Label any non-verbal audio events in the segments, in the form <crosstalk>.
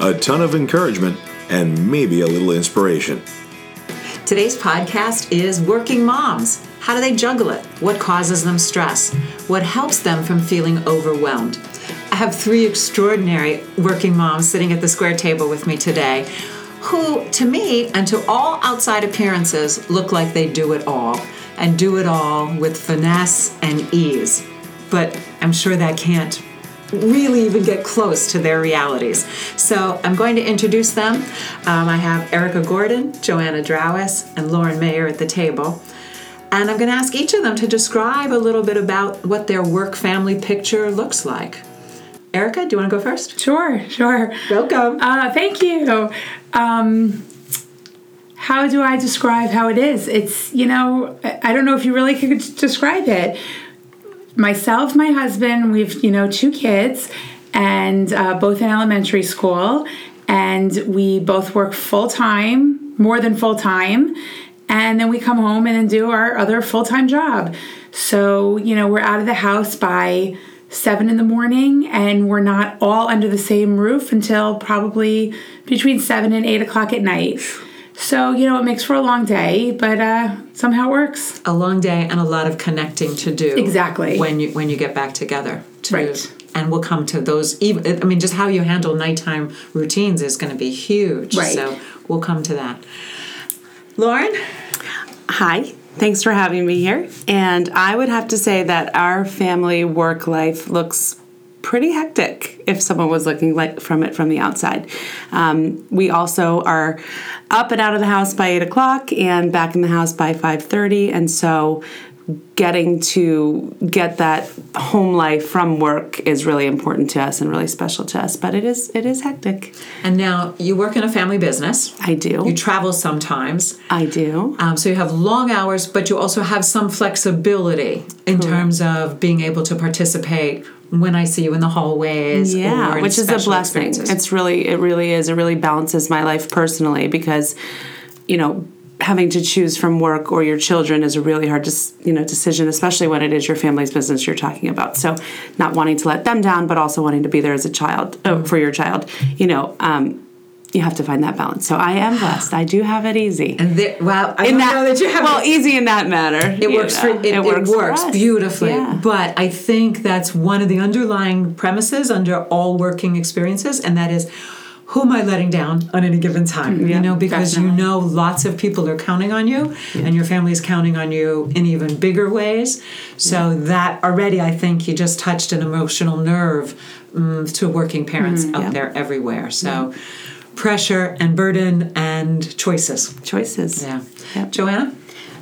a ton of encouragement, and maybe a little inspiration. Today's podcast is Working Moms. How do they juggle it? What causes them stress? What helps them from feeling overwhelmed? I have three extraordinary working moms sitting at the square table with me today who, to me and to all outside appearances, look like they do it all and do it all with finesse and ease. But I'm sure that can't really even get close to their realities. So I'm going to introduce them. Um, I have Erica Gordon, Joanna Drawis, and Lauren Mayer at the table. And I'm going to ask each of them to describe a little bit about what their work family picture looks like. Erica, do you want to go first? Sure, sure. Welcome. Uh, thank you. Um, how do I describe how it is? It's, you know, I don't know if you really could describe it myself, my husband, we've, you know, two kids and uh, both in elementary school. And we both work full time, more than full time. And then we come home and then do our other full time job. So, you know, we're out of the house by seven in the morning and we're not all under the same roof until probably between seven and eight o'clock at night. So, you know, it makes for a long day, but uh, somehow it works. A long day and a lot of connecting to do. Exactly. When you when you get back together. To, right. And we'll come to those even I mean just how you handle nighttime routines is going to be huge. Right. So, we'll come to that. Lauren? Hi. Thanks for having me here. And I would have to say that our family work life looks pretty hectic if someone was looking like from it from the outside. Um, we also are up and out of the house by eight o'clock and back in the house by five thirty, and so getting to get that home life from work is really important to us and really special to us but it is it is hectic. And now you work in a family business. I do. You travel sometimes. I do. Um, so you have long hours but you also have some flexibility in terms of being able to participate when I see you in the hallways. Yeah, which is a blessing. It's really, it really is. It really balances my life personally because, you know, having to choose from work or your children is a really hard you know decision especially when it is your family's business you're talking about so not wanting to let them down but also wanting to be there as a child oh, for your child you know um, you have to find that balance. So I am blessed. I do have it easy. And there, wow, I in that, know that you have well it. easy in that matter. It works know. for it, it, works, it works beautifully. Yeah. But I think that's one of the underlying premises under all working experiences, and that is who am I letting down on any given time? Yeah, you know, because definitely. you know lots of people are counting on you yeah. and your family is counting on you in even bigger ways. So yeah. that already I think you just touched an emotional nerve um, to working parents mm, out there everywhere. So pressure and burden and choices. Choices. Yeah. Yep. Joanna?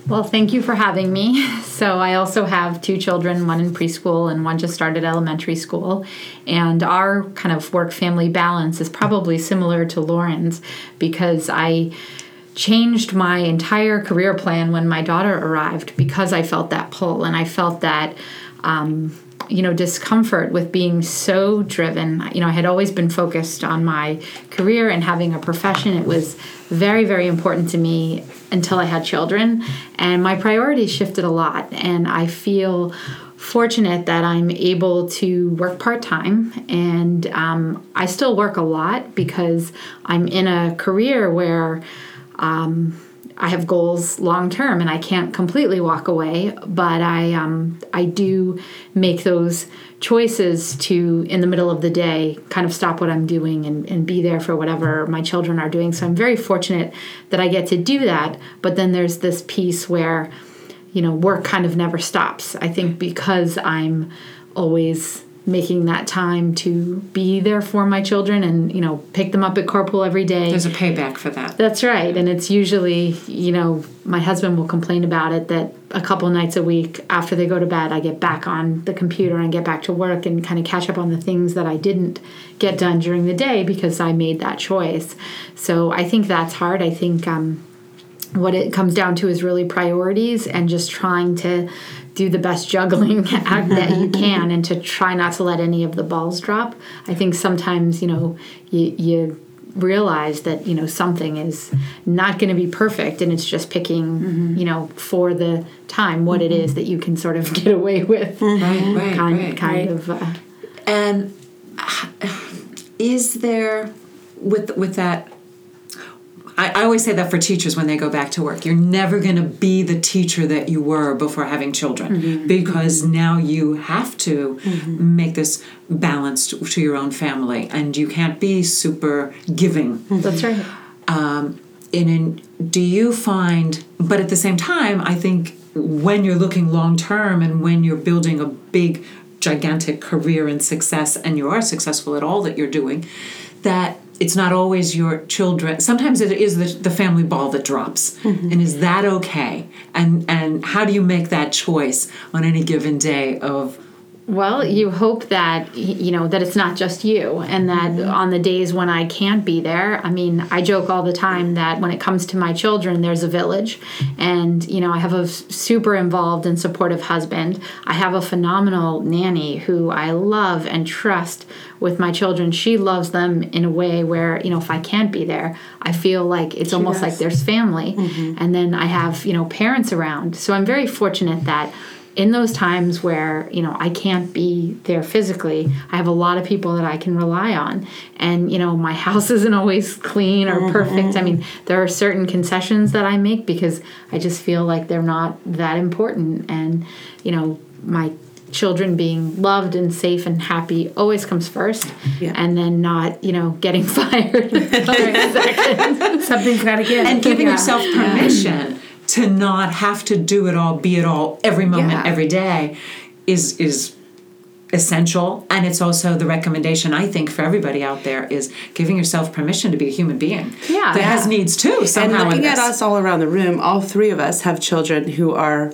Well, thank you for having me. <laughs> So, I also have two children, one in preschool and one just started elementary school. And our kind of work family balance is probably similar to Lauren's because I changed my entire career plan when my daughter arrived because I felt that pull and I felt that. Um, you know discomfort with being so driven. You know i had always been focused on my career and having a profession. It was very very important to me until i had children. And my priorities shifted a lot. And i feel fortunate that i'm able to work part-time. And um, i still work a lot because i'm in a career where um, I have goals long term and I can't completely walk away, but I um, I do make those choices to in the middle of the day kind of stop what I'm doing and, and be there for whatever my children are doing. So I'm very fortunate that I get to do that. But then there's this piece where, you know, work kind of never stops. I think because I'm always making that time to be there for my children and you know pick them up at carpool every day. There's a payback for that. that's right. And it's usually you know my husband will complain about it that a couple nights a week after they go to bed i get back on the computer and get back to work and kind of catch up on the things that i didn't get done during the day because i made that choice. So i think that's hard. I think um, what it comes down to is really priorities and just trying to do the best juggling <laughs> act that you <laughs> can and to try not to let any of the balls drop. I think sometimes, you know, you, you realize that, you know, something is not going to be perfect and it's just picking, you know, for the time what it is that you can sort of <laughs> get away with. Right, right, kind right. kind of uh, And is there with with that? I, I always say that for teachers when they go back to work, you're never going to be the teacher that you were before having children mm-hmm. because now you have to mm-hmm. make this balanced to, your own family, and you can't be super giving. Mm-hmm. That's right. um, in, in do you find but at the same time i think when you're looking long term and when you're building a big gigantic career and success and you are successful at all that you're doing that it's not always your children sometimes it is the, the family ball that drops. Mm-hmm. And is that okay? And and how do you make that choice on any given day of Well, mm-hmm. you hope that you know that it's not just you, and that mm-hmm. on the days when I can't be there, I mean, I joke all the time that when it comes to my children, there's a village, and you know, I have a super involved and supportive husband. I have a phenomenal nanny who I love and trust with my children. She loves them in a way where you know, if I can't be there, I feel like it's almost like there's family, mm-hmm. and then I have you know parents around. So I'm very fortunate that in those times where you know I can't be there physically, I have a lot of people that I can rely on. And you know, my <laughs> house isn't always clean or mm-hmm. perfect. I mean, there are certain concessions that I make because I just feel like they're not that important. And you know, my children being loved and safe and happy always comes first Yeah. and then not you know getting <laughs> fired. <laughs> Something's got to give. and giving Yeah. yourself permission to not have to do it all, be it all, every moment, Yeah. every day, is is essential. And it's also the recommendation I think for everybody out there is giving yourself permission to be a human being. Yeah. that has needs too. And Somehow, in looking at us all around the room, all three of us have children who are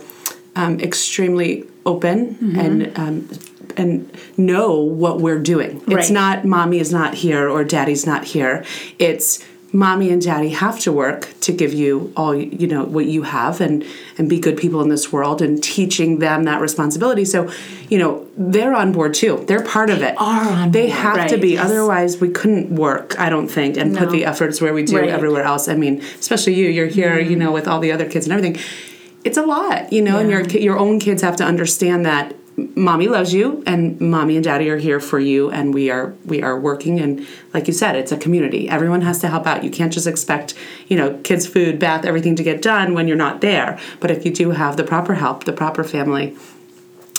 um, extremely open Mm-hmm. and um, and know what we're doing. It's not mommy is not here or daddy's not here. It's mommy and daddy have to work to give you all you know what you have and and be good people in this world and teaching them that responsibility. So, you know, they're on board too. They're part of it. are on They board. have to be. Yes. Otherwise, we couldn't work. I don't think and put the efforts where we do Right. everywhere else. I mean, especially you. You're here, you mm. know, with all the other kids and everything. It's a lot, you know, and your your own kids have to understand that mommy loves you and mommy and daddy are here for you and we are we are working and like you said it's a community. Everyone has to help out. You can't just expect you know kids food bath everything to get done when you're not there. But if you do have the proper help the proper family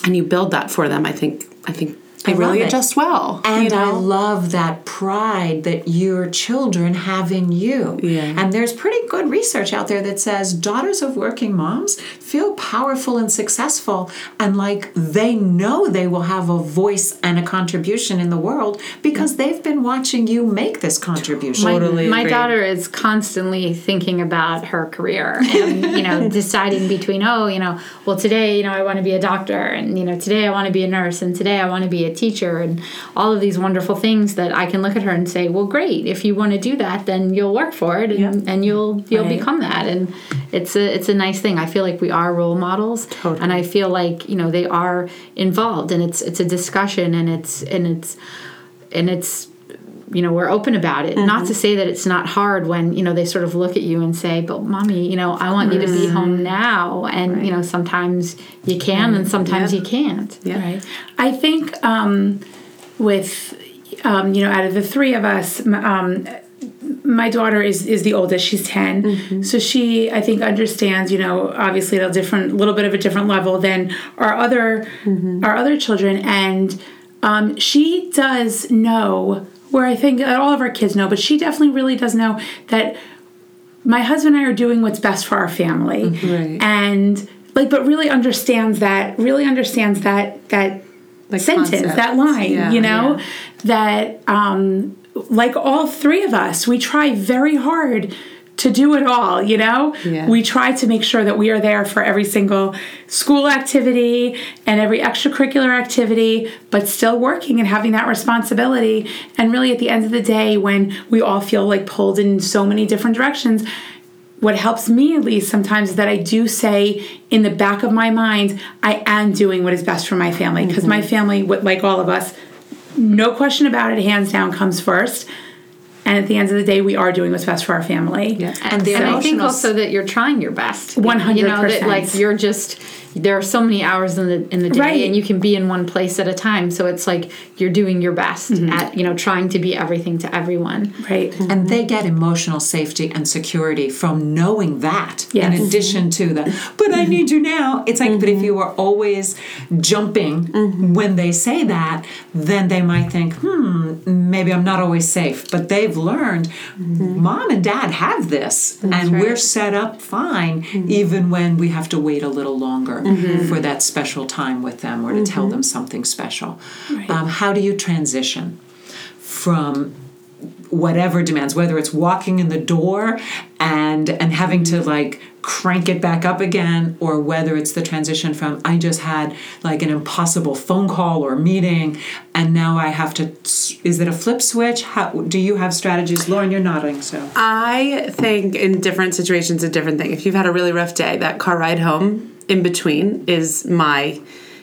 and you build that for them i think i think they I really love it. adjust well And you I love that pride that your children have in you. Yeah. And there's pretty good research out there that says daughters of working moms feel powerful and successful and like they know they will have a voice and a contribution in the world because they've been watching you make this contribution. my, Totally my agree. daughter is constantly thinking about her career and you know <laughs> deciding between oh you know well today you know i want to be a doctor and you know today i want to be a nurse and today i want to be a teacher and all of these wonderful things that i can look at her and say well great if you want to do that then you'll work for it and, Yeah. and you'll you'll Right. become that and it's a it's a nice thing i feel like we are role models Totally. and i feel like you know they are involved and it's it's a discussion and it's and it's and it's you know we're open about it not to say that it's not hard when you know they sort of look at you and say but mommy you know i want you to be home now and you know sometimes you can and sometimes Yeah. you can't Yeah. Right. I think um, with um, you know out of the three of us, um, my daughter is is the oldest. She's 10 so she I think understands. You know, obviously at a different, little bit of a different level than our other our other children, and um, she does know where I think all of our kids know, but she definitely really does know that my husband and I are doing what's best for our family, Right. and like, but really understands that. Really understands that that like sentence, that line. Yeah, you know, that um, like all three of us, we try very hard to do it all. You know, Yeah. we try to make sure that we are there for every single school activity and every extracurricular activity, but still working and having that responsibility. And really, at the end of the day, when we all feel like pulled in so many different directions, what helps me at least sometimes is that I do say in the back of my mind, I am doing what is best for my family because my mm-hmm. family, like all of us, no question about it, hands down, comes first. And at the end of the day, we are doing what's best for our family. Yeah. And the and I think also that you're trying your best. 100%. You know that like you're just there are so many hours in the in the day, Right. and you can be in one place at a time. So it's like you're doing your best Mm-hmm. at you know trying to be everything to everyone. Right. And mm-hmm. they get emotional safety and security from knowing that, in addition to the, but I need you now. It's like, but if mm-hmm. you are always jumping mm-hmm. when they say that, then they might think, hmm, maybe I'm not always safe. But they've learned mom and dad have this, and we're set up fine, even when we have to wait a little longer for that special time with them or to tell them something special. Um, how do you transition? from whatever demands whether it's walking in the door and and having to like crank it back up again or whether it's the transition from I just had like an impossible phone call or meeting and now I have to is it a flip switch how do you have strategies Lauren you're nodding so I think in different situations, a different thing. If you've had a really rough day, that car ride home in between is my,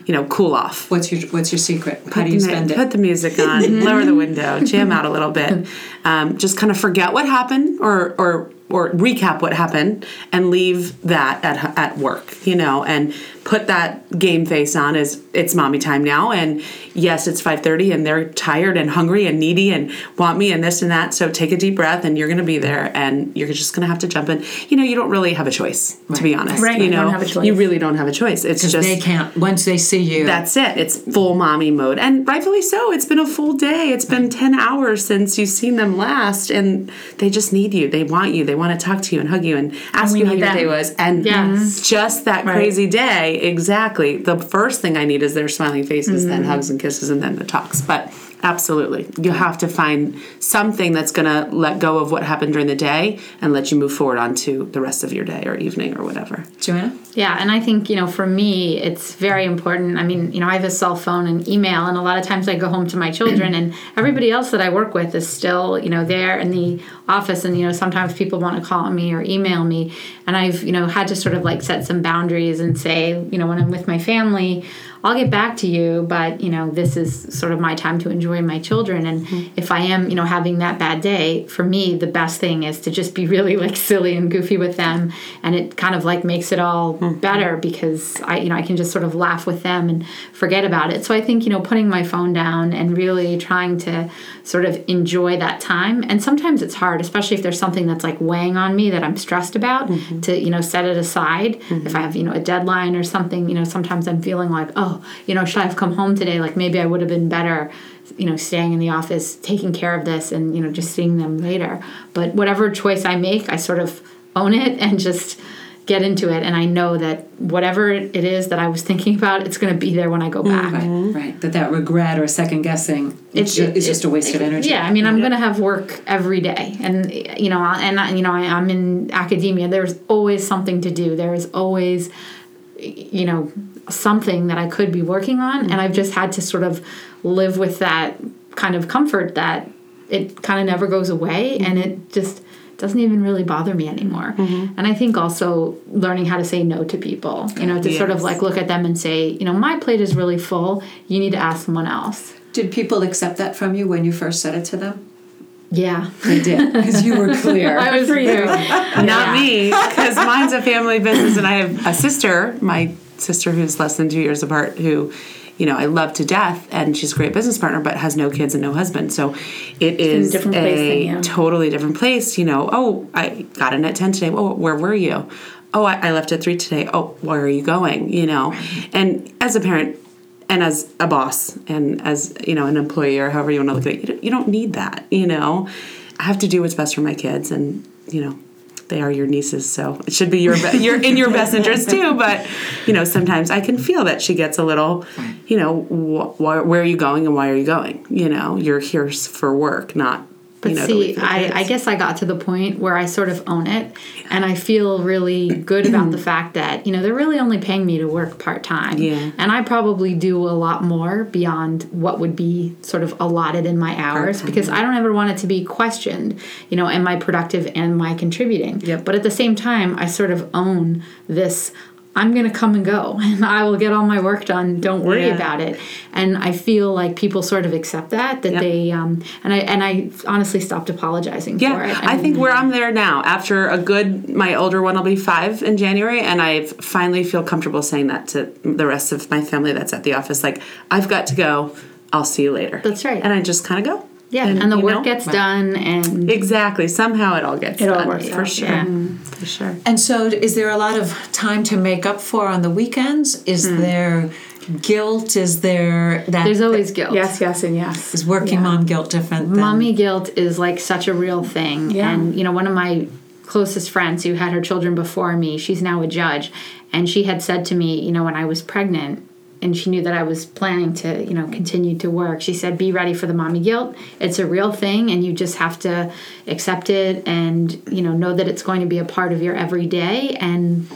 you know, cool off. what's your what's your secret? How do you spend it? Put the music on, <laughs> lower the window, jam out a little bit, um, just kind of forget what happened or or or recap what happened and leave that at at work, you know, and put that game face on as it's mommy time now and yes it's 5.30 and they're tired and hungry and needy and want me and this and that so take a deep breath and you're going to be there and you're just going to have to jump in you know you don't really have a choice to be honest Right, you know don't have a choice. you really don't have a choice it's just they can't once they see you that's it. It's full mommy mode. And rightfully so. It's been a full day. It's been 10 hours since you've seen them last. And they just need you. They want you. They want to talk to you and hug you and ask we you how your them. day was. And Yes. just that Right. crazy day, exactly. The first thing I need is their smiling faces, then hugs and kisses, and then the talks. But absolutely. You have to find something that's going to let go of what happened during the day and let you move forward onto the rest of your day or evening or whatever. Joanna Yeah, and I think, you know, for me, it's very important. I mean, you know, I have a cell phone and email, and a lot of times I go home to my children, and <clears throat> everybody else that I work with is still, you know, there in the office. And, you know, sometimes people want to call me or email me. And I've, you know, had to sort of like set some boundaries and say, you know, when I'm with my family, I'll get back to you, but, you know, this is sort of my time to enjoy my children. And mm-hmm. if I am, you know, having that bad day, for me, the best thing is to just be really like silly and goofy with them. And it kind of like makes it all mm-hmm. better because I, you know, I can just sort of laugh with them and forget about it. So I think, you know, putting my phone down and really trying to sort of enjoy that time. And sometimes it's hard, especially if there's something that's like weighing on me that I'm stressed about mm-hmm. to, you know, set it aside. If I have, you know, a deadline or something, you know, sometimes I'm feeling like, oh, Oh, you know, should I have come home today? Like maybe I would have been better you know staying in the office taking care of this and you know just seeing them later. But whatever choice i make i sort of own it and just get into it. And i know that whatever it is that i was thinking about it's going to be there when i go mm-hmm. back. Right right. That that regret or second guessing It's- it's, is just a waste of energy. Yeah, I mean, I'm going to have work every day, and you know, and I- you know, I, I'm in academia. There's always something to do. There is always, you know, something that I could be working on, and I've just had to sort of live with that kind of comfort that it kind of never goes away, mm-hmm. and it just doesn't even really bother me anymore. Mm-hmm. And I think also learning how to say no to people, you know, to sort of like look at them and say, you know, my plate is really full. You need to ask someone else. did people accept that from you when you first said it to them Yeah. they did because you were clear <laughs> I was very <laughs> Not me, because mine's a family business, and I have a sister, my sister who's less than two years apart, who you know, I love to death, and she's a great business partner, but has no kids and no husband. So it is a, than you. totally different place. You know, oh, I got in at 10 today. Oh, where were you? Oh, I, I left at 3 today. Oh, where are you going? You know, and as a parent, and as a boss and as you know an employee or however you want to look at it you don't, you don't need that you know i have to do what's best for my kids and you know they are your nieces so it should be your be- your in your best interest too but you know sometimes i can feel that she gets a little you know wh- wh- where are you going and why are you going? You know you're here for work not But know, see, wait for the I, I guess I got to the point where I sort of own it, and I feel really good about the <clears throat> fact that you know they're really only paying me to work part time, Yeah. and I probably do a lot more beyond what would be sort of allotted in my hours because I don't ever want it to be questioned. You know, am I productive? And am I contributing? Yep. But at the same time, I sort of own this. I'm going to come and go <laughs> and I will get all my work done. Don't worry Yeah. about it. And I feel like people sort of accept that that Yep. they um and I and I honestly stopped apologizing for it. Yeah, I think where I'm there now. After a good, my older one will be five in January, and I finally feel comfortable saying that to the rest of my family that's at the office. Like, I've got to go. I'll see you later. That's right. And I just kind of go. Yeah, and, the work know, gets done and Exactly. Somehow it all gets It all done. works for out, sure. yeah. For sure. And so, is there a lot of time to make up for on the weekends? Is Hmm. there guilt? Is there that? there's always guilt. Yes, yes, and yes. is working Yeah. mom guilt different? Than, Mommy guilt is like such a real thing. Yeah. And you know, one of my closest friends who had her children before me, she's now a judge, and she had said to me, you know, when I was pregnant and she knew that I was planning to, you know, continue to work. She said, "Be ready for the mommy guilt. It's a real thing and you just have to accept it and, you know, know that it's going to be a part of your everyday and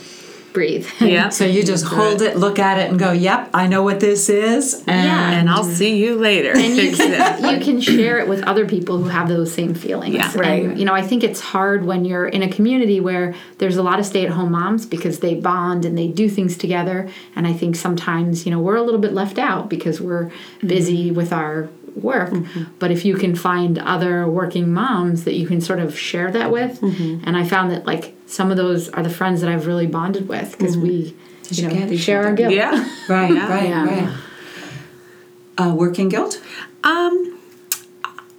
breathe." <laughs> Yeah. So you just hold it, look at it, and go, "Yep, I know what this is." And Yeah. And I'll see you later. and you <laughs> can, you can share it with other people who have those same feelings. Yeah. Right. And, you know, I think it's hard when you're in a community where there's a lot of stay-at-home moms because they bond and they do things together. And I think sometimes, you know, we're a little bit left out because we're mm-hmm. busy with our work. Mm-hmm. But if you can find other working moms that you can sort of share that with, mm-hmm. and I found that like some of those are the friends that I've really bonded with because we, you know, share our guilt. yeah. <laughs> right, right, Yeah. right. Uh, working guilt. Um,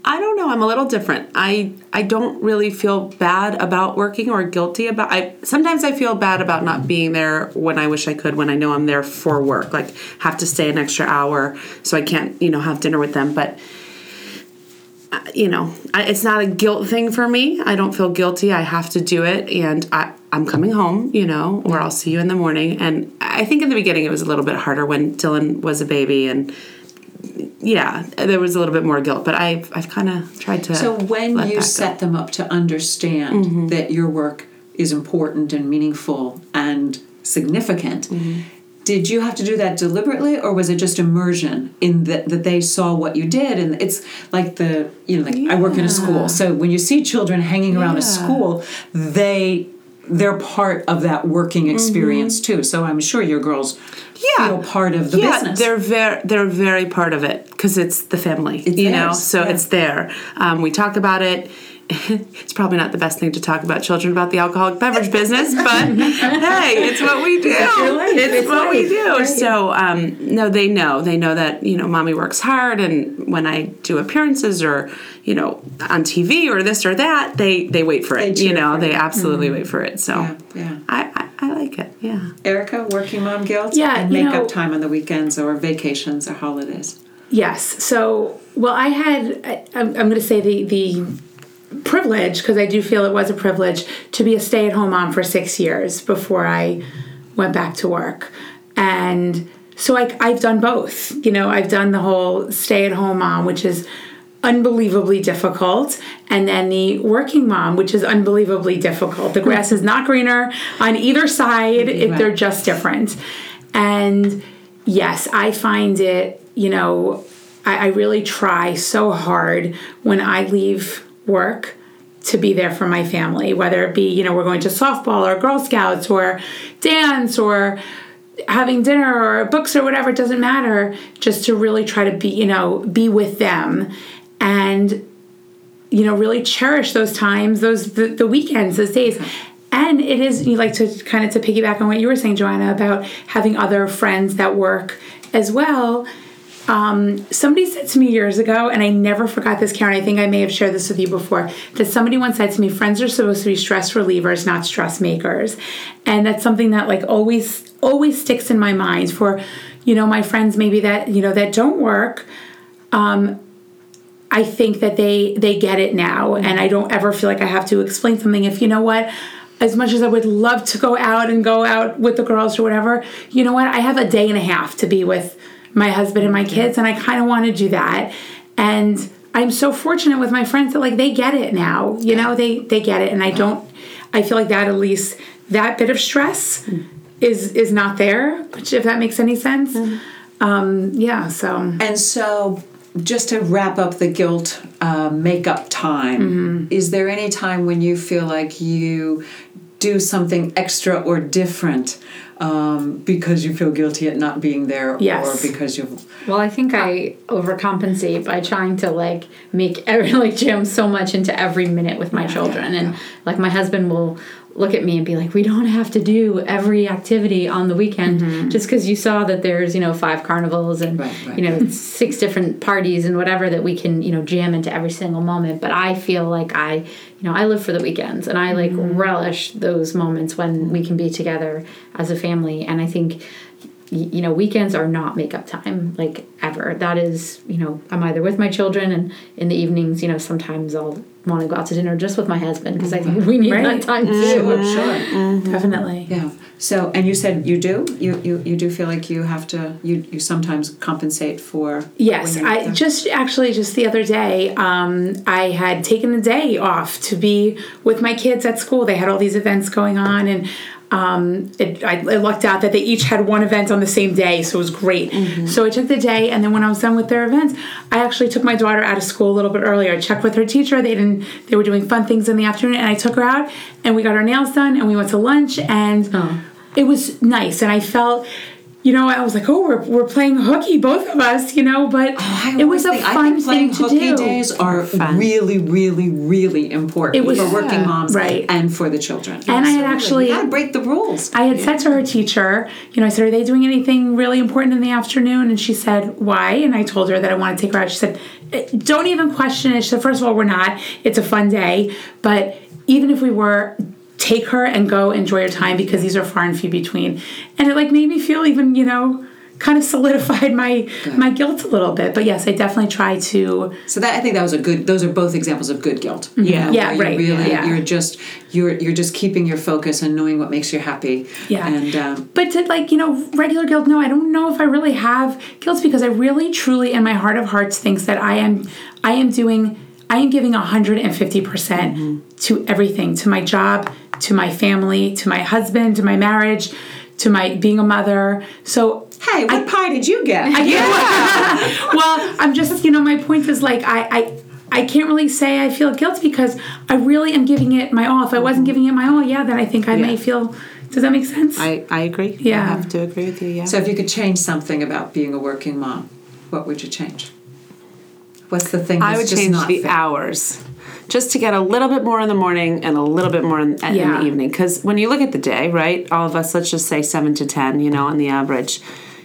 I don't know. I'm a little different. I I don't really feel bad about working or guilty about. I sometimes I feel bad about not being there when I wish I could. When I know I'm there for work, like have to stay an extra hour, so I can't you know have dinner with them. But you know, I, it's not a guilt thing for me. I don't feel guilty. I have to do it, and I, I'm coming home, you know, or I'll see you in the morning. And I think in the beginning it was a little bit harder when Dylan was a baby, and yeah, there was a little bit more guilt. But I've I've kind of tried to. So when you that go. set them up to understand Mm-hmm. that your work is important and meaningful and significant, Mm-hmm. Did you have to do that deliberately, or was it just immersion in that that they saw what you did? And it's like the you know, like I work in a school, so when you see children hanging around a school, they they're part of that working experience too. So I'm sure your girls Mm-hmm. yeah. feel part of the yeah, business. they're very they're very part of it because it's the family, It's you know. So yeah. it's there. Um, we talk about it. <laughs> it's probably not the best thing to talk about children about the alcoholic beverage business, but <laughs> hey, it's what we do. It's, It's what we do. Right. So um, no, they know. They know that you know, mommy works hard, and when I do appearances or you know on TV or this or that, they they wait for it. cheer you know, they it. absolutely wait for it. So Mm-hmm. Yeah, yeah. I, I I like it. Yeah. Erica, working mom guilt? Yeah, And you make know- up time on the weekends or vacations or holidays. Yes. So, well, I had, I, I'm, I'm going to say the, the privilege, because I do feel it was a privilege, to be a stay at home mom for six years before I went back to work. And so I, I've done both. You know, I've done the whole stay at home mom, which is unbelievably difficult, and then the working mom, which is unbelievably difficult. The grass is not greener on either side, if they're just different. And yes, I find it, you know, I, I really try so hard when I leave work to be there for my family, whether it be, you know, we're going to softball or Girl Scouts or dance or having dinner or books or whatever, it doesn't matter, just to really try to be, you know, be with them and, you know, really cherish those times, those, the, the weekends, those days. And it is, you like to kind of to piggyback on what you were saying, Joanna, about having other friends that work as well, um, somebody said to me years ago, and I never forgot this, Karen. I think I may have shared this with you before. That somebody once said to me, "Friends are supposed to be stress relievers, not stress makers," and that's something that like always always sticks in my mind for, you know, my friends maybe that you know that don't work. Um, I think that they they get it now, and I don't ever feel like I have to explain something. If you know what, as much as I would love to go out and go out with the girls or whatever, you know what, I have a day and a half to be with my husband and my kids, and I kind of want to do that. And I'm so fortunate with my friends that like they get it now. You know, they they get it, and I don't. I feel like that at least that bit of stress is is not there. Which, if that makes any sense, um, yeah. So And so, just to wrap up the guilt uh, makeup time, is there any time when you feel like you do something extra or different um, because you feel guilty at not being there, Yes. or because you've Well, I think I overcompensate by trying to like make every <laughs> like jam so much into every minute with my children, and like my husband will look at me and be like, "We don't have to do every activity on the weekend mm-hmm. just because you saw that there's you know five carnivals and Right, right. you know six different parties and whatever that we can you know jam into every single moment." But I feel like I you know I live for the weekends and I like mm-hmm. relish those moments when we can be together as a family, and I think you know weekends are not makeup time like ever that is you know i'm either with my children and in the evenings you know sometimes i'll want to go out to dinner just with my husband because i think mm-hmm. <laughs> we need Right. that time too mm-hmm. Sure, sure. Mm-hmm. definitely. Yeah. So, and you said you do. You you, you do feel like you have to. You you sometimes compensate for. Yes, when you're not I there? just actually just the other day, um, I had taken a day off to be with my kids at school. They had all these events going on, and um, it, I, I lucked out that they each had one event on the same day, so it was great. So I took the day, and then when I was done with their events, I actually took my daughter out of school a little bit earlier. I checked with her teacher; they didn't. They were doing fun things in the afternoon, and I took her out, and we got our nails done, and we went to lunch, and it was nice, and I felt. You know, I was like, "Oh, we're, we're playing hooky, both of us." You know, but I it was a always think- I fun think playing thing to hooky do. days are really, really, really important It was- for working moms Right. and for the children. And I had actually- you gotta break the rules. I had said to her teacher, you know, I said, Are they doing anything really important in the afternoon? And she said, Why? And I told her that I want to take her out. She said, "Eh, Don't even question it. She said, First of all, we're not. It's a fun day. But even if we were, take her and go enjoy your time because these are far and few between. And it like made me feel even, you know, kind of solidified my my guilt a little bit. But yes, I definitely try to So that I think that was a good. Those are both examples of good guilt. Yeah. Yeah, you right, Really, yeah. you're just you're you're just keeping your focus and knowing what makes you happy. Yeah. And um, But to like, you know, regular guilt, no, I don't know if I really have guilt because I really truly in my heart of hearts thinks that I am I am doing I am giving 150% Mm-hmm. to everything, to my job, to my family, to my husband, to my marriage, to my being a mother. So hey, what pie did you get? <laughs> well, I'm just, you know, my point is like I, I I can't really say I feel guilt because I really am giving it my all. If I wasn't giving it my all, yeah, then I think I may feel. Does that make sense? I, I agree. Yeah. I have to agree with you. Yeah. So if you could change something about being a working mom, what would you change? What's the thing? That's I would just change not the fair? hours just to get a little bit more in the morning and a little bit more in, in the evening. Because when you look at the day, right, all of us, let's just say seven to 10, you know, on the average,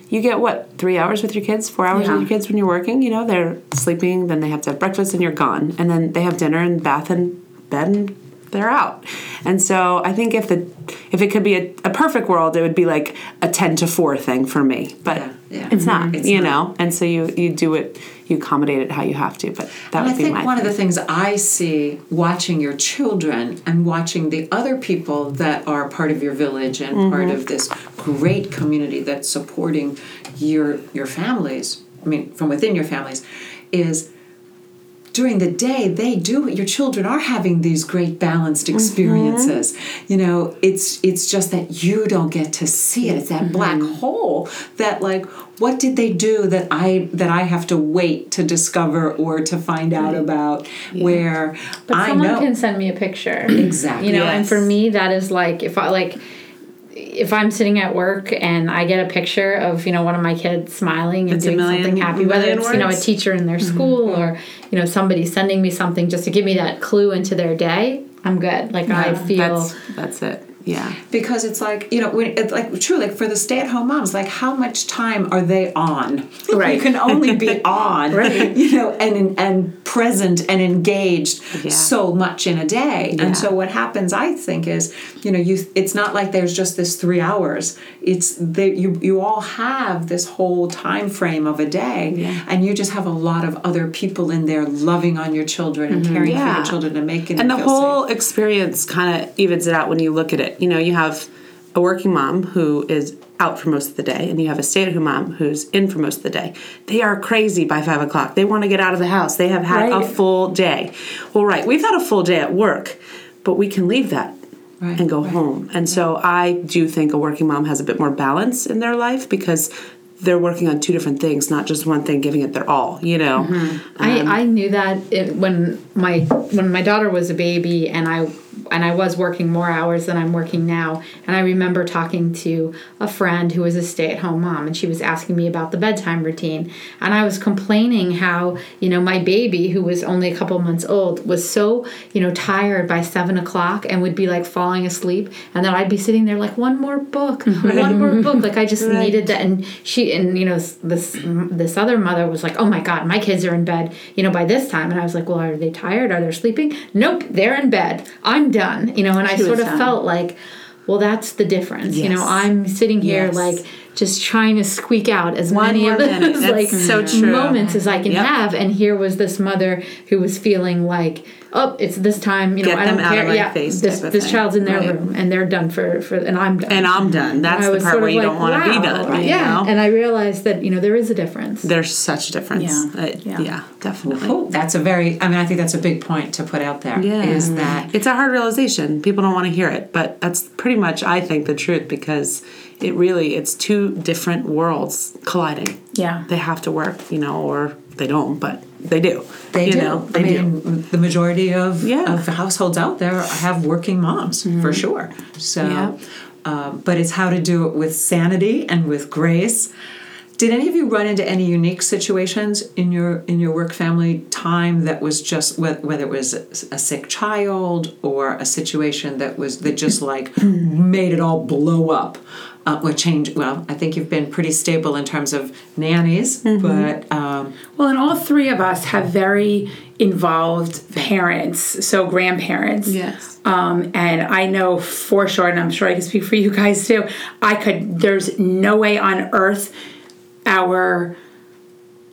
you get what, three hours with your kids, four hours Yeah. with your kids when you're working? You know, they're sleeping, then they have to have breakfast and you're gone. And then they have dinner and bath and bed and they're out. And so I think if the if it could be a, a perfect world, it would be like a ten to four thing for me. But Yeah, yeah. it's not, It's you not. know. And so you you do it, you accommodate it how you have to. But that And would I be think my one of the things I see watching your children and watching the other people that are part of your village and part Mm-hmm. of this great community that's supporting your your families, I mean from within your families, is during the day they do it. your children are having these great balanced Mm-hmm. experiences you know it's it's just that you don't get to see it it's that black Mm-hmm. hole that like what did they do that i that i have to wait to discover or to find out about where But i someone know can send me a picture. Exactly. You know, and for me that is like if I like if I'm sitting at work and I get a picture of, you know, one of my kids smiling and It's doing million- something happy, whether it's, you know, a teacher in their mm-hmm. school or, mm-hmm. you know, somebody sending me something just to give me that clue into their day, I'm good. Like I feel that's that's it. Yeah. because it's like you know when it's like true like for the stay-at-home moms like how much time are they on <laughs> Right. you can only be <laughs> on Right. you know and and present and engaged Yeah. so much in a day Yeah. and so what happens i think is you know you it's not like there's just this three hours it's that you you all have this whole time frame of a day Yeah. and you just have a lot of other people in there loving on your children and caring for Mm-hmm. Your children and making and the whole safe. experience kind of evens it out when you look at it. You know, you have a working mom who is out for most of the day, and you have a stay-at-home mom who's in for most of the day. They are crazy by five o'clock. They want to get out of the house. They have had a full day. Well, right, we've had a full day at work, but we can leave that. Right, And go home. And so I do think a working mom has a bit more balance in their life because they're working on two different things, not just one thing, giving it their all, you know? Mm-hmm. I, um, I knew that it, when my when my daughter was a baby and I and I was working more hours than I'm working now. And I remember talking to a friend who was a stay-at-home mom and she was asking me about the bedtime routine. And I was complaining how you know my baby who was only a couple months old was so you know tired by seven o'clock and would be like falling asleep. And then I'd be sitting there like one more book <laughs> one more book. Like I just needed that and she and you know this this other mother was like oh my god my kids are in bed you know by this time. And I was like well are they tired? Are they sleeping? Nope they're in bed. I'm done you know and I She was sort of done. felt like well that's the difference you know I'm sitting here Yes. like just trying to squeak out as One many of those like so true. moments as I can Yep. have and here was this mother who was feeling like oh it's this time you know Get I don't them out of care my yeah face this type of this thing. child's in their Right. room and they're done for for and I'm done And I'm done. That's the part where of you like, don't want to be done. you yeah know? and I realized that you know there is a difference There's such a difference. Yeah. Uh, Yeah. yeah. definitely. Oh, that's a very. I mean, I think that's a big point to put out there. Yeah. Is that It's a hard realization. People don't want to hear it, but that's pretty much, I think, the truth because it really, it's two different worlds colliding. Yeah. They have to work, you know, or they don't, but they do. they you do? Know, they I do. mean, the majority of Yeah. Mm-hmm. of households out there have working moms for sure. So, Yeah. um, but it's how to do it with sanity and with grace. Did any of you run into any unique situations in your in your work family time that was just whether it was a, a sick child or a situation that was that just like made it all blow up? Uh, or change. Well, I think you've been pretty stable in terms of nannies, Mm-hmm. but um, Well, and all three of us have very involved parents, so grandparents. Yes. Um, and I know for sure, and I'm sure I can speak for you guys too. I could. There's no way on earth our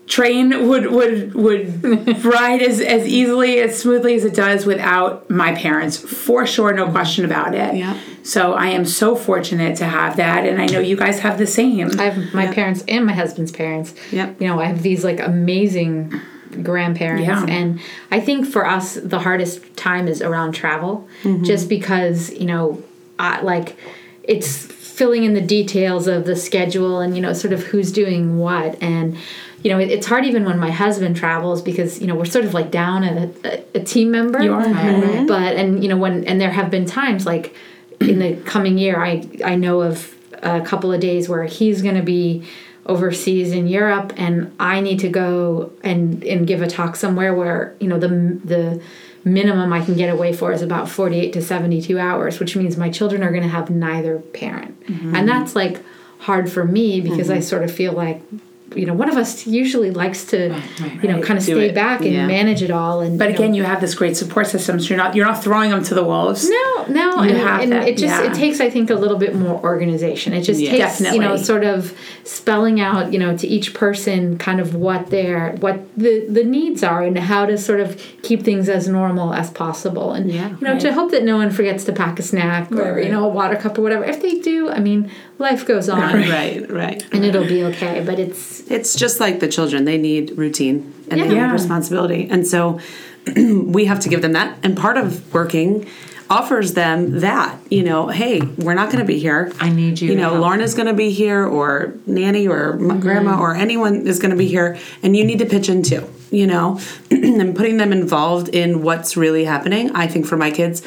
train would would would ride as, as easily as smoothly as it does without my parents for sure no question about it Yeah. so i am so fortunate to have that and i know you guys have the same I have my parents and my husband's parents. Yep. You know, I have these like amazing grandparents. Yeah. And I think for us, the hardest time is around travel, Mm-hmm. just because, you know, I, like it's filling in the details of the schedule and, you know, sort of who's doing what. And, you know, it, it's hard even when my husband travels because, you know, we're sort of like down a, a, a team member. You are. Mhm. But, and, you know, when, and there have been times like in the coming year, I, I know of a couple of days where he's going to be overseas in Europe and I need to go and and give a talk somewhere where you know the the minimum I can get away for is about 48 to 72 hours which means my children are going to have neither parent mm-hmm. and that's like hard for me because I mm-hmm. sort of feel like you know one of us usually likes to you know right. kind of Do stay it. back and Yeah. manage it all and but you know, again you have this great support system so you're not you're not throwing them to the wolves No, no, You and, have and that, it just yeah. it takes I think a little bit more organization. It just Yeah. takes you know sort of spelling out you know to each person kind of what their what the the needs are and how to sort of keep things as normal as possible and Yeah. you know to hope that no one forgets to pack a snack or Right. you know a water cup or whatever. If they do, I mean life goes on Right, right. and it'll be okay. But it's It's just like the children. They need routine and they Yeah. need responsibility. And so <clears throat> we have to give them that. And part of working offers them that, you know, hey, we're not going to be here. I need you You know, help. Lorna's going to be here or Nanny or m mm-hmm. grandma or anyone is going to be here and you need to pitch in too, you know, <clears throat> and putting them involved in what's really happening. I think for my kids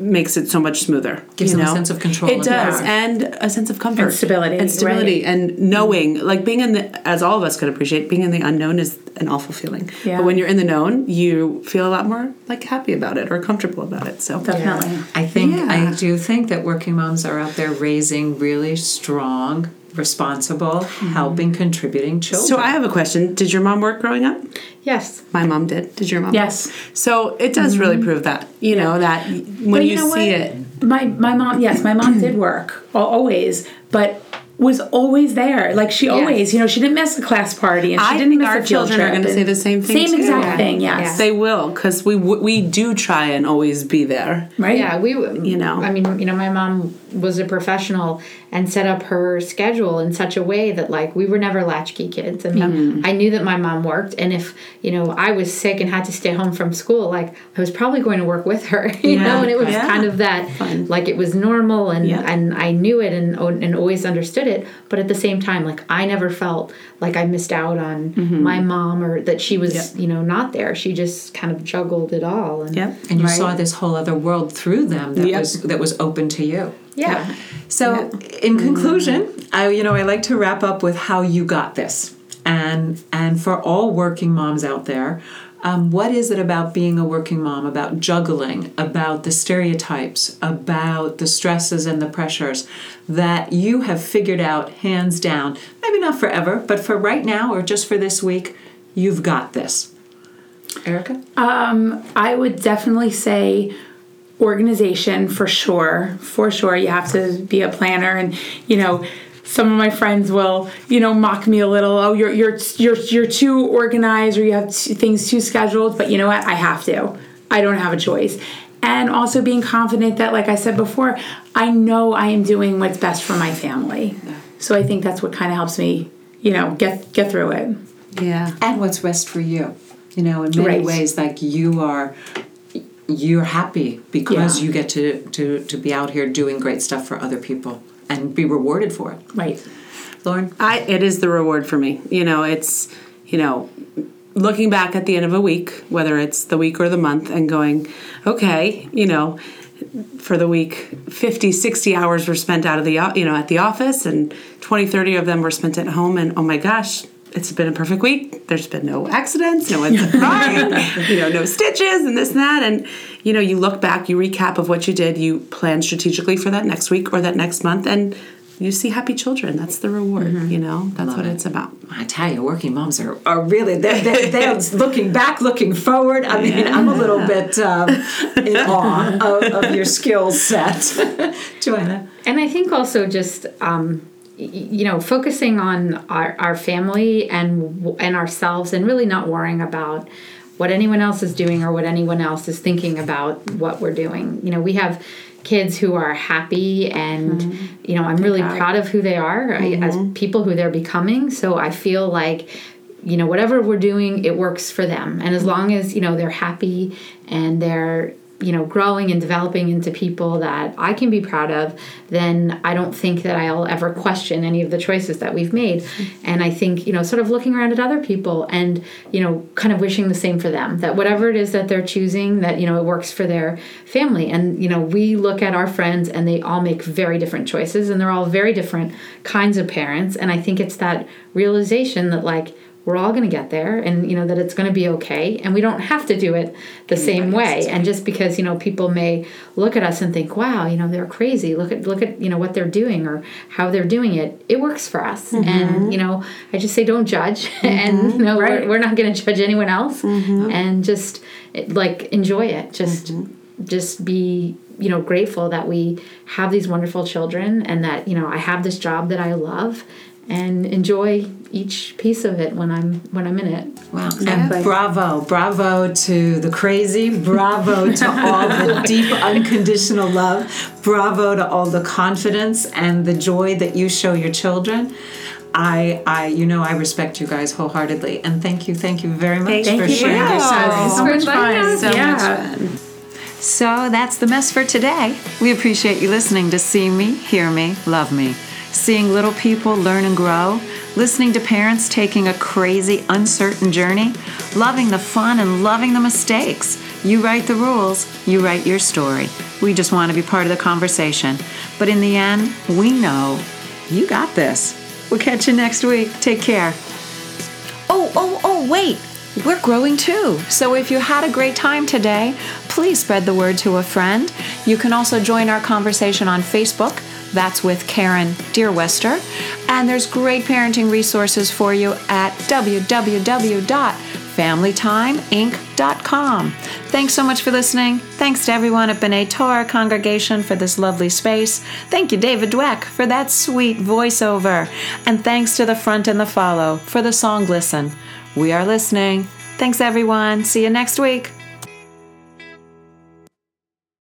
makes it so much smoother. Gives you them a know? sense of control It does, power. and a sense of comfort And stability, and stability, right. and knowing, like being in the, as all of us could appreciate, being in the unknown is an awful feeling. Yeah. But when you're in the known, you feel a lot more like happy about it or comfortable about it. So definitely I think Yeah. I I do think that working moms are out there raising really strong, responsible, mm-hmm. helping, contributing children. So I have a question. Did your mom work growing up? Yes. My mom did. Did your mom? Yes. So it does really mm-hmm. prove that. You know that when But you, know see what? it. My my mom, yes, my mom <clears throat> did work always, but was always there. Like she always, you know, she didn't miss a class party, and she I didn't think miss our a children are going to say the same thing. Same too. exact Yeah. thing. Yes. Yeah. They will, because we we do try and always be there. Right. Yeah, we You know. I mean, you know, my mom was a professional and set up her schedule in such a way that like we were never latchkey kids. I mean, mm-hmm. I knew that my mom worked, and if you know I was sick and had to stay home from school, like I was probably going to work with her. <laughs> You Yeah. know, and it was Yeah. kind of that Fun. like it was normal, and Yeah. and I knew it and oh, and always understood it. But at the same time, like I never felt like I missed out on mm-hmm. my mom or that she was Yep. you know not there. She just kind of juggled it all. And Yep. and you Right. saw this whole other world through them that Yep. was that was open to you. Yeah. So, in conclusion, I you know I like to wrap up with how you got this, and and for all working moms out there, um, what is it about being a working mom, about juggling, about the stereotypes, about the stresses and the pressures that you have figured out hands down? Maybe not forever, but for right now or just for this week, you've got this. Erica. I would definitely say organization for sure. For sure, you have to be a planner, and you know, some of my friends will, you know, mock me a little. Oh, you're you're you're you're too organized, or you have t- things too scheduled. But you know what? I have to. I don't have a choice. And also being confident that, like I said before, I know I am doing what's best for my family. So I think that's what kind of helps me, you know, get get through it. Yeah. and what's best for you you know in many Right. ways like you are you're happy because Yeah. you get to, to to be out here doing great stuff for other people and be rewarded for it Right. lauren I it is the reward for me. You know, it's you know, looking back at the end of a week, whether it's the week or the month and going, okay, you know, for the week 50 60 hours were spent out of the you know at the office and 20 30 of them were spent at home and oh my gosh it's been a perfect week. There's been no accidents no <laughs> one's crying you know no stitches and this and that. And you know you look back you recap of what you did you plan strategically for that next week or that next month and you see happy children. That's the reward you know? That's what it. it's about. I tell you, working moms are, are really they're, they're, they're <laughs> looking back, looking forward. I mean, I'm a little bit um, in <laughs> awe of, of your skill set, Joanna. And I think also just um, y- you know focusing on our, our family and and ourselves and really not worrying about what anyone else is doing or what anyone else is thinking about what we're doing. You know, we have kids who are happy and mm-hmm. you know, I'm really proud of who they are I- as mm-hmm. people who they're becoming. So I feel like you know whatever we're doing it works for them and as long as you know they're happy and they're you know growing and developing into people that I can be proud of then I don't think that I'll ever question any of the choices that we've made. And I think you know sort of looking around at other people and you know kind of wishing the same for them that whatever it is that they're choosing that you know it works for their family. And you know we look at our friends and they all make very different choices and they're all very different kinds of parents. And I think it's that realization that like we're all going to get there and you know that it's going to be okay and we don't have to do it the mm-hmm. same way. And just because you know people may look at us and think wow you know they're crazy. Look at look at you know what they're doing or how they're doing it. It works for us. Mm-hmm. And you know i just say don't judge. <laughs> Mm-hmm. And you know Right. we're, we're not going to judge anyone else. And just like enjoy it. Just just be you know grateful that we have these wonderful children and that you know i have this job that i love and enjoy each piece of it when i'm when i'm in it Wow. And bravo, bravo to the crazy, bravo to all the <laughs> deep unconditional love, bravo to all the confidence and the joy that you show your children. I, I, you know, I respect you guys wholeheartedly, and thank you, thank you very much Thank for you. sharing Wow. yourselves. So much inviting fun. so yeah. much fun So that's the mess for today. We appreciate you listening to See Me, Hear Me, Love Me. Seeing little people learn and grow, listening to parents taking a crazy, uncertain journey, loving the fun and loving the mistakes. You write the rules, you write your story. We just want to be part of the conversation. But in the end, we know you got this. We'll catch you next week. Take care. Oh, oh, oh, wait. we're growing too. So if you had a great time today, please spread the word to a friend. You can also join our conversation on Facebook. That's with Karen Deerwester. And there's great parenting resources for you at www.familytimeinc.com. Thanks so much for listening. Thanks to everyone at B'nai Torah congregation for this lovely space. Thank you, David Dweck, for that sweet voiceover. And thanks to the front and the follow for the song Listen. We are listening. Thanks, everyone. See you next week.